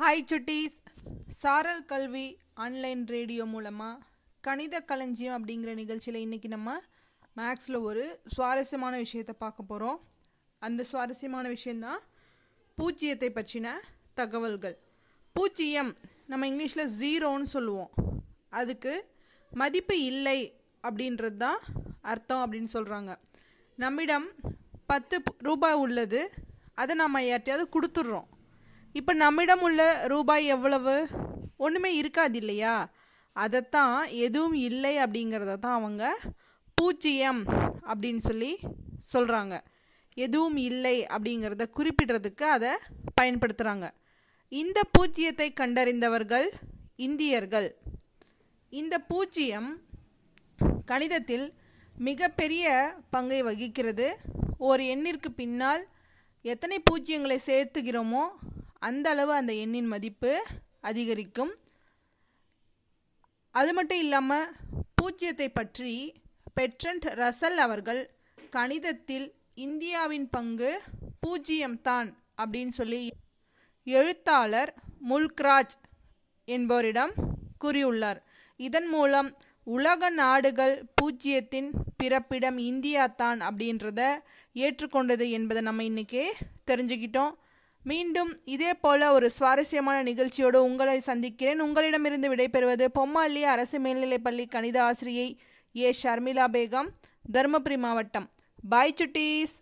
Hi சுட்டீஸ் சாரல் கல்வி online radio மூலமாக கணித களஞ்சியம் அப்படிங்கிற நிகழ்ச்சியில் இன்றைக்கி நம்ம மேக்ஸில் ஒரு சுவாரஸ்யமான விஷயத்தை பார்க்க போகிறோம் அந்த சுவாரஸ்யமான விஷயந்தான் பூஜ்ஜியத்தை பற்றின தகவல்கள். பூஜ்ஜியம் நம்ம இங்கிலீஷில் ஜீரோன்னு சொல்லுவோம். அதுக்கு மதிப்பு இல்லை அப்படின்றது தான் அர்த்தம் அப்படின்னு சொல்கிறாங்க நம்மிடம் பத்து ரூபாய் உள்ளது. அதை நம்ம யார்ட்டையாவது கொடுத்துட்றோம். இப்போ நம்மிடம் உள்ள ரூபாய் எவ்வளவு? ஒன்றுமே இருக்காது இல்லையா அதைத்தான் எதுவும் இல்லை அப்படிங்கிறத தான் அவங்க பூஜ்ஜியம் அப்படின்னு சொல்லி சொல்கிறாங்க எதுவும் இல்லை அப்படிங்கிறத குறிப்பிடுறதுக்கு அதை பயன்படுத்துகிறாங்க இந்த பூஜ்ஜியத்தை கண்டறிந்தவர்கள் இந்தியர்கள். இந்த பூஜ்ஜியம் கணிதத்தில் மிகப்பெரிய பங்கை வகிக்கிறது. ஒரு எண்ணிற்கு பின்னால் எத்தனை பூஜ்ஜியங்களை சேர்த்துகிறோமோ அந்த அளவு அந்த எண்ணின் மதிப்பு அதிகரிக்கும். அது மட்டும் இல்லாமல் பூஜ்ஜியத்தை பற்றி பெட்ரண்ட் ரசல் அவர்கள் கணிதத்தில் இந்தியாவின் பங்கு பூஜ்ஜியம்தான் அப்படின்னு சொல்லி எழுத்தாளர் முல்க்ராஜ் என்பவரிடம் கூறியுள்ளார். இதன் மூலம் உலக நாடுகள் பூஜ்ஜியத்தின் பிறப்பிடம் இந்தியா தான் அப்படின்றத ஏற்றுக்கொண்டது என்பதை நம்ம இன்றைக்கே தெரிஞ்சுக்கிட்டோம். மீண்டும் இதே போல ஒரு சுவாரஸ்யமான நிகழ்ச்சியோடு உங்களை சந்திக்கிறேன். உங்களிடமிருந்து விடைபெறுவது பொம்மாலி அரசு மேல்நிலைப்பள்ளி கணித ஆசிரியை ஏ. ஷர்மிளா பேகம் தருமபுரி மாவட்டம். பாய் சுட்டீஸ்!